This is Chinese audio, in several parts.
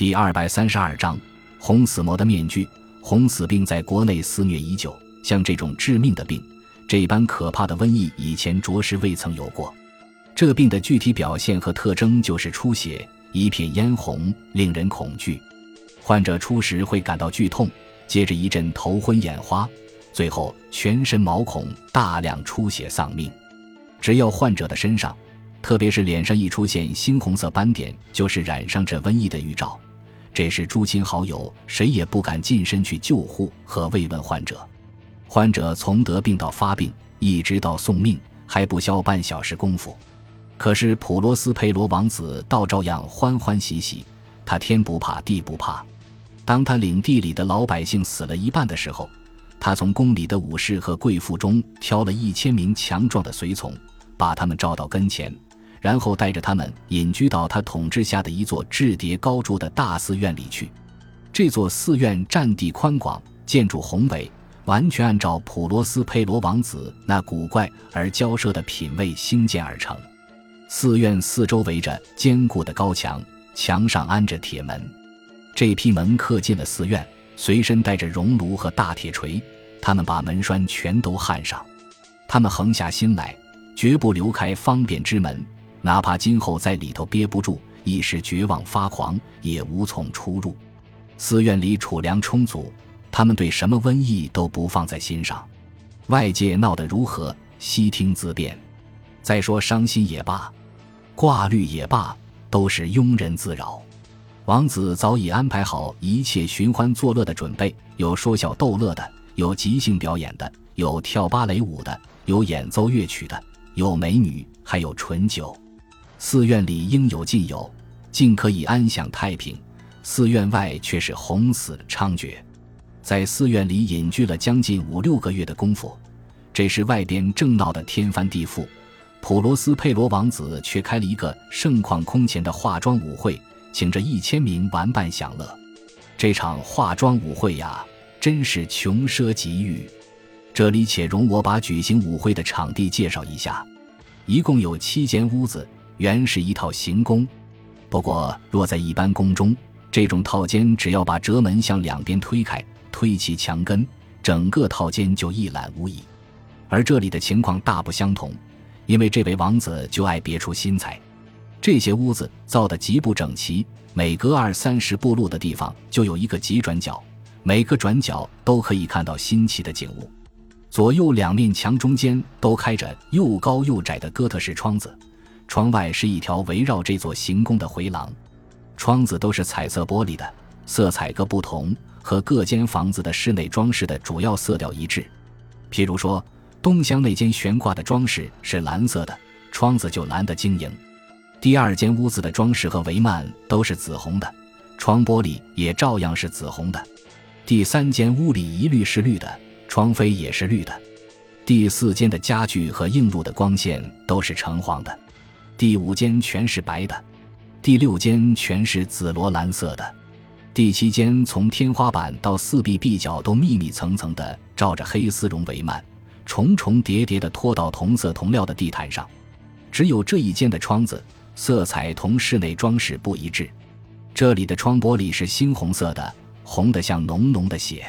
第二百三十二章：红死魔的面具。红死病在国内肆虐已久，像这种致命的病，这般可怕的瘟疫，以前着实未曾有过。这病的具体表现和特征就是出血，一片嫣红，令人恐惧。患者初时会感到剧痛，接着一阵头昏眼花，最后全身毛孔大量出血丧命。只要患者的身上，特别是脸上一出现猩红色斑点，就是染上这瘟疫的预兆。这是，诸亲好友谁也不敢近身去救护和慰问患者。患者从得病到发病，一直到送命，还不消半小时功夫。可是普罗斯佩罗王子倒照样欢欢喜喜，他天不怕地不怕。当他领地里的老百姓死了一半的时候，他从宫里的武士和贵妇中挑了一千名强壮的随从，把他们召到跟前。然后带着他们隐居到他统治下的一座雉叠高筑的大寺院里去。这座寺院占地宽广，建筑宏伟，完全按照普罗斯佩罗王子那古怪而骄奢的品味兴建而成。寺院四周围着坚固的高墙，墙上安着铁门。这批门客进了寺院，随身带着熔炉和大铁锤。他们把门栓全都焊上。他们横下心来，绝不留开方便之门。哪怕今后在里头憋不住，一时绝望发狂，也无从出入。寺院里储粮充足，他们对什么瘟疫都不放在心上。外界闹得如何，悉听自便。再说伤心也罢，挂虑也罢，都是庸人自扰。王子早已安排好一切寻欢作乐的准备，有说笑逗乐的，有即兴表演的，有跳芭蕾舞的，有演奏乐曲的，有美女，还有醇酒。寺院里应有尽有，尽可以安享太平；寺院外却是红死猖獗。在寺院里隐居了将近五六个月的功夫，这时外边正闹得天翻地覆，普罗斯佩罗王子却开了一个盛况空前的化妆舞会，请着一千名玩伴享乐。这场化妆舞会呀，真是穷奢极欲。这里且容我把举行舞会的场地介绍一下，一共有七间屋子。原是一套行宫，不过若在一般宫中，这种套间只要把折门向两边推开，推起墙根，整个套间就一览无遗。而这里的情况大不相同，因为这位王子就爱别出心裁。这些屋子造得极不整齐，每隔二三十步路的地方就有一个急转角，每个转角都可以看到新奇的景物。左右两面墙中间都开着又高又窄的哥特式窗子。窗外是一条围绕这座行宫的回廊，窗子都是彩色玻璃的，色彩各不同，和各间房子的室内装饰的主要色调一致。譬如说，东厢那间悬挂的装饰是蓝色的，窗子就蓝得晶莹；第二间屋子的装饰和帷幔都是紫红的，窗玻璃也照样是紫红的；第三间屋里一律是绿的，窗扉也是绿的；第四间的家具和映入的光线都是橙黄的。第五间全是白的，第六间全是紫罗兰色的，第七间从天花板到四壁壁角都密密层层的罩着黑丝绒帷幔，重重叠叠的拖到同色同料的地毯上。只有这一间的窗子色彩同室内装饰不一致，这里的窗玻璃是猩红色的，红的像浓浓的血。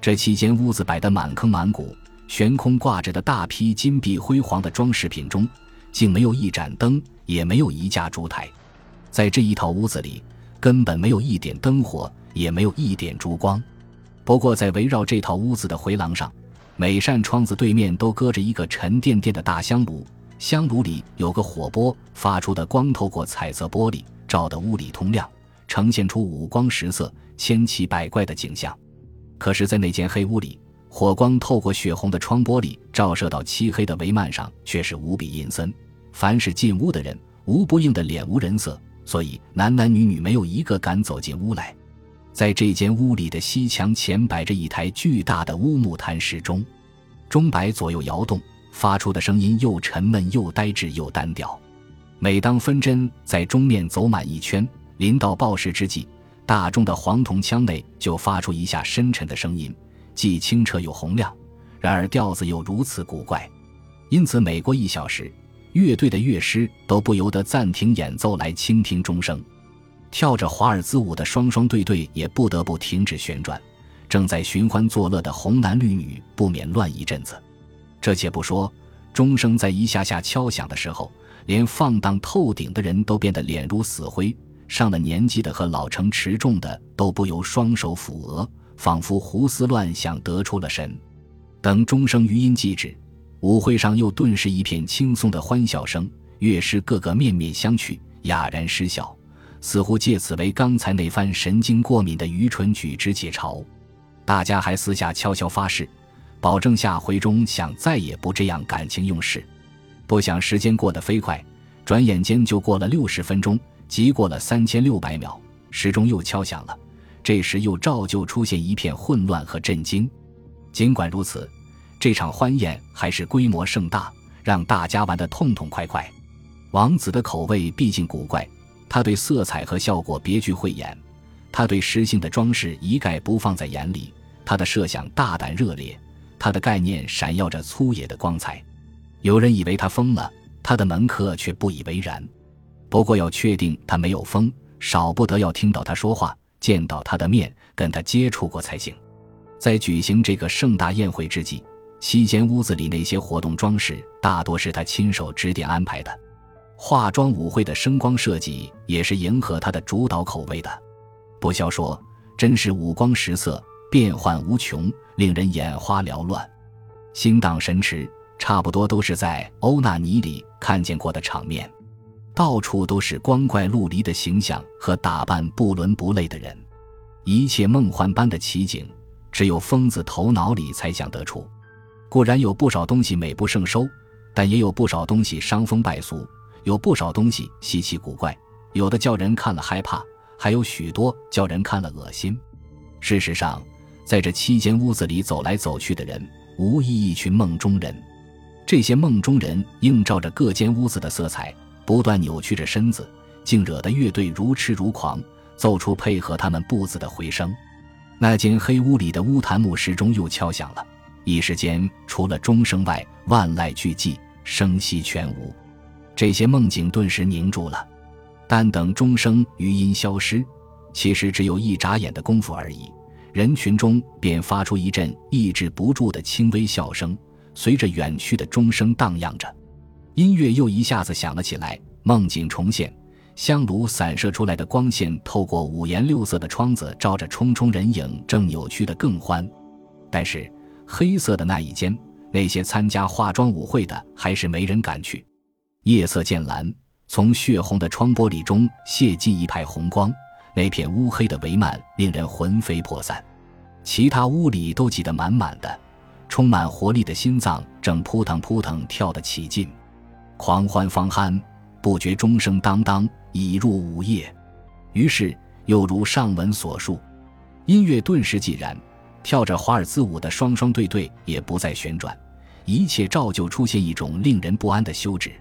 这期间屋子摆得满坑满谷，悬空挂着的大批金碧辉煌的装饰品中。竟没有一盏灯，也没有一架烛台，在这一套屋子里，根本没有一点灯火，也没有一点烛光。不过，在围绕这套屋子的回廊上，每扇窗子对面都搁着一个沉甸甸的大香炉，香炉里有个火波发出的光，透过彩色玻璃，照得屋里通亮，呈现出五光十色、千奇百怪的景象。可是，在那间黑屋里，火光透过血红的窗玻璃，照射到漆黑的帷幔上，却是无比阴森。凡是进屋的人，无不应得脸无人色，所以男男女女没有一个敢走进屋来。在这间屋里的西墙前摆着一台巨大的乌木坛时钟，钟摆左右摇动，发出的声音又沉闷又呆滞又单调。每当分针在钟面走满一圈，临到报时之际，大钟的黄铜腔内就发出一下深沉的声音，既清澈又洪亮，然而调子又如此古怪，因此每过一小时。乐队的乐师都不由得暂停演奏来倾听钟声，跳着华尔兹舞的双双对对也不得不停止旋转，正在寻欢作乐的红男绿女不免乱一阵子。这且不说，钟声在一下下敲响的时候，连放荡透顶的人都变得脸如死灰，上了年纪的和老成持重的都不由双手抚额，仿佛胡思乱想得出了神。等钟声余音既止。舞会上又顿时一片轻松的欢笑声，乐师个个面面相觑，哑然失笑，似乎借此为刚才那番神经过敏的愚蠢举止解嘲。大家还私下悄悄发誓，保证下回中想再也不这样感情用事。不想时间过得飞快，转眼间就过了六十分钟，即过了三千六百秒，时钟又敲响了。这时又照旧出现一片混乱和震惊。尽管如此。这场欢宴还是规模盛大，让大家玩得痛痛快快。王子的口味毕竟古怪，他对色彩和效果别具慧眼，他对诗性的装饰一概不放在眼里。他的设想大胆热烈，他的概念闪耀着粗野的光彩。有人以为他疯了，他的门客却不以为然。不过要确定他没有疯，少不得要听到他说话，见到他的面，跟他接触过才行。在举行这个盛大宴会之际。期间屋子里那些活动装饰大多是他亲手指点安排的，化妆舞会的声光设计也是迎合他的主导口味的。不消说，真是五光十色，变幻无穷，令人眼花缭乱，心荡神驰。差不多都是在欧纳尼里看见过的场面，到处都是光怪陆离的形象和打扮不伦不类的人，一切梦幻般的奇景，只有疯子头脑里才想得出。固然有不少东西美不胜收，但也有不少东西伤风败俗，有不少东西稀奇古怪，有的叫人看了害怕，还有许多叫人看了恶心。事实上，在这七间屋子里走来走去的人，无疑一群梦中人。这些梦中人映照着各间屋子的色彩，不断扭曲着身子，竟惹得乐队如痴如狂，奏出配合他们步子的回声。那间黑屋里的乌檀木时钟又敲响了。一时间，除了钟声外，万籁俱寂，声息全无。这些梦境顿时凝住了。但等钟声余音消失，其实只有一眨眼的功夫而已。人群中便发出一阵抑制不住的轻微笑声，随着远去的钟声荡漾着。音乐又一下子响了起来，梦境重现。香炉散射出来的光线，透过五颜六色的窗子，照着冲冲人影，正扭曲得更欢。但是。黑色的那一间，那些参加化妆舞会的还是没人敢去。夜色渐蓝，从血红的窗玻璃中泻进一排红光，那片乌黑的帷幔令人魂飞魄散。其他屋里都挤得满满的，充满活力的心脏正扑腾扑腾跳得起劲，狂欢方酣，不觉钟声当当已入午夜。于是，又如上文所述，音乐顿时寂然。跳着华尔兹舞的双双对对也不再旋转，一切照旧出现一种令人不安的休止。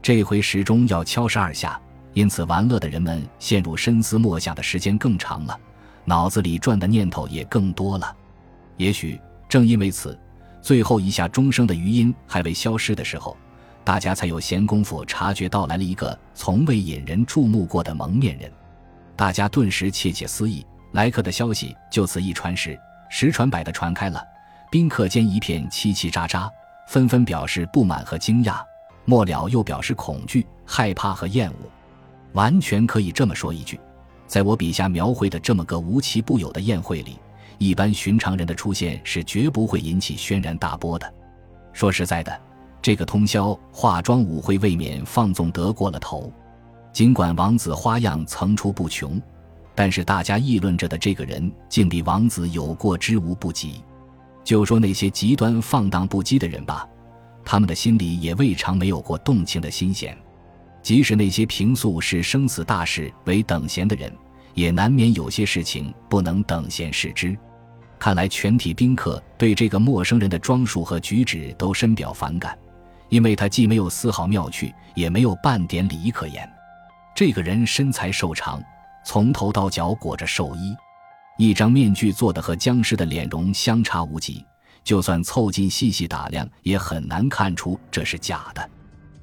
这回时钟要敲十二下，因此玩乐的人们陷入深思默想的时间更长了，脑子里转的念头也更多了。也许正因为此，最后一下钟声的余音还未消失的时候，大家才有闲工夫察觉到来了一个从未引人注目过的蒙面人。大家顿时窃窃私语，来客的消息就此一传十。十传百的传开了，宾客间一片叽叽喳喳，纷纷表示不满和惊讶，末了又表示恐惧、害怕和厌恶。完全可以这么说一句，在我笔下描绘的这么个无奇不有的宴会里，一般寻常人的出现是绝不会引起轩然大波的。说实在的，这个通宵化妆舞会未免放纵得过了头，尽管王子花样层出不穷。但是大家议论着的这个人，竟比王子有过之无不及。就说那些极端放荡不羁的人吧，他们的心里也未尝没有过动情的心弦。即使那些平素视生死大事为等闲的人，也难免有些事情不能等闲视之。看来全体宾客对这个陌生人的装束和举止都深表反感，因为他既没有丝毫妙趣，也没有半点礼仪可言。这个人身材瘦长。从头到脚裹着寿衣，一张面具做的和僵尸的脸容相差无几，就算凑近细细打量，也很难看出这是假的。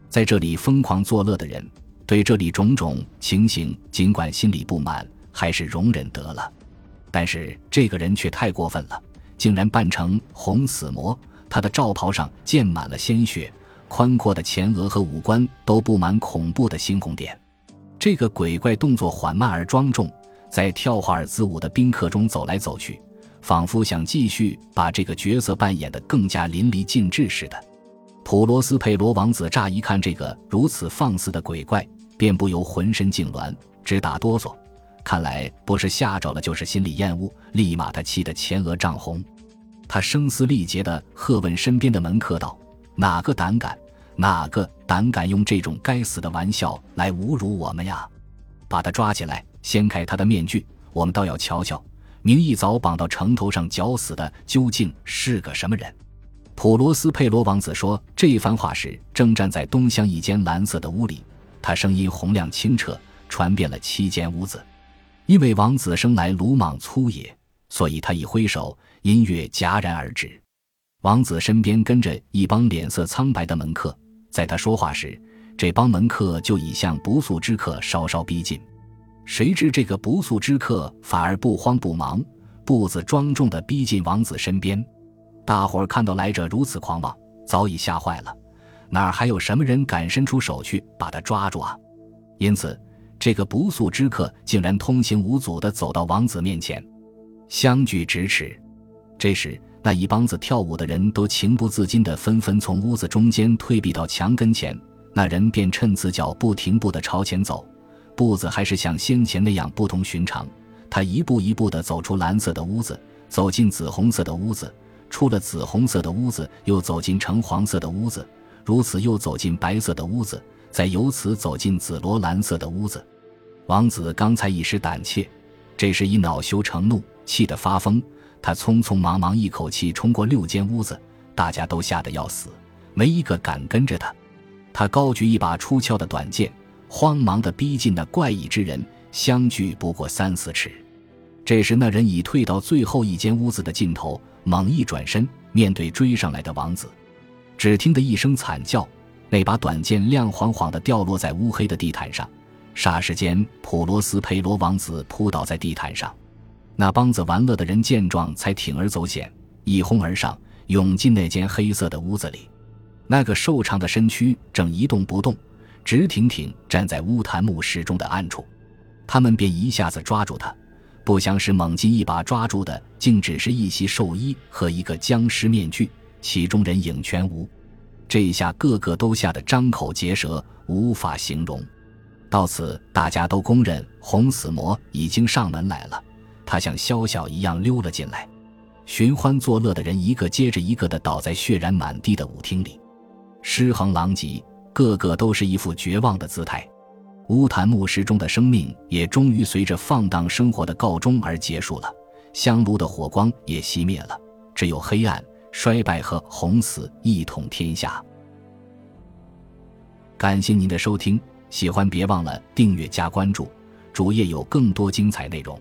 在这里疯狂作乐的人，对这里种种情形，尽管心里不满，还是容忍得了。但是这个人却太过分了，竟然扮成红死魔。他的罩袍上溅满了鲜血，宽阔的前额和五官都布满恐怖的猩红点。这个鬼怪动作缓慢而庄重，在跳华尔兹舞的宾客中走来走去，仿佛想继续把这个角色扮演得更加淋漓尽致似的。普罗斯佩罗王子乍一看这个如此放肆的鬼怪，便不由浑身痉挛，直打哆嗦。看来不是吓着了，就是心里厌恶。立马他气得前额涨红，他声嘶力竭地喝问身边的门客道：“哪个胆敢？哪个胆敢用这种该死的玩笑来侮辱我们呀？把他抓起来，掀开他的面具，我们倒要瞧瞧，明一早绑到城头上绞死的究竟是个什么人。”普罗斯佩罗王子说这一番话时，正站在东厢一间蓝色的屋里，他声音洪亮清澈，传遍了七间屋子。因为王子生来鲁莽粗野，所以他一挥手，音乐戛然而止。王子身边跟着一帮脸色苍白的门客，在他说话时，这帮门客就已向不速之客稍稍逼近。谁知这个不速之客反而不慌不忙，步子庄重地逼近王子身边。大伙儿看到来者如此狂妄，早已吓坏了，哪儿还有什么人敢伸出手去把他抓住啊？因此。这个不速之客竟然通行无阻地走到王子面前，相距咫尺。这时，那一帮子跳舞的人都情不自禁地纷纷从屋子中间退避到墙跟前。那人便趁此脚步停步地朝前走，步子还是像先前那样不同寻常。他一步一步地走出蓝色的屋子，走进紫红色的屋子，出了紫红色的屋子，又走进橙黄色的屋子，如此又走进白色的屋子，再由此走进紫罗兰色的屋子。王子刚才一时胆怯，这时已恼羞成怒，气得发疯。他匆匆忙忙一口气冲过六间屋子，大家都吓得要死，没一个敢跟着他。他高举一把出鞘的短剑，慌忙地逼近那怪异之人，相距不过三四尺。这时那人已退到最后一间屋子的尽头，猛一转身，面对追上来的王子，只听得一声惨叫，那把短剑亮晃晃地掉落在乌黑的地毯上。霎时间，普罗斯佩罗王子扑倒在地毯上，那帮子玩乐的人见状，才铤而走险，一哄而上，涌进那间黑色的屋子里。那个瘦长的身躯正一动不动，直挺挺站在乌檀木石中的暗处。他们便一下子抓住他，不想使猛劲一把抓住的，竟只是一袭寿衣和一个僵尸面具，其中人影全无。这一下，个个都吓得张口结舌，无法形容。到此，大家都公认红死魔已经上门来了。他像宵小一样溜了进来，寻欢作乐的人一个接着一个的倒在血染满地的舞厅里，尸横狼藉，个个都是一副绝望的姿态。乌檀木石中的生命也终于随着放荡生活的告终而结束了，香炉的火光也熄灭了，只有黑暗、衰败和红死一统天下。感谢您的收听。喜欢别忘了订阅加关注，主页有更多精彩内容。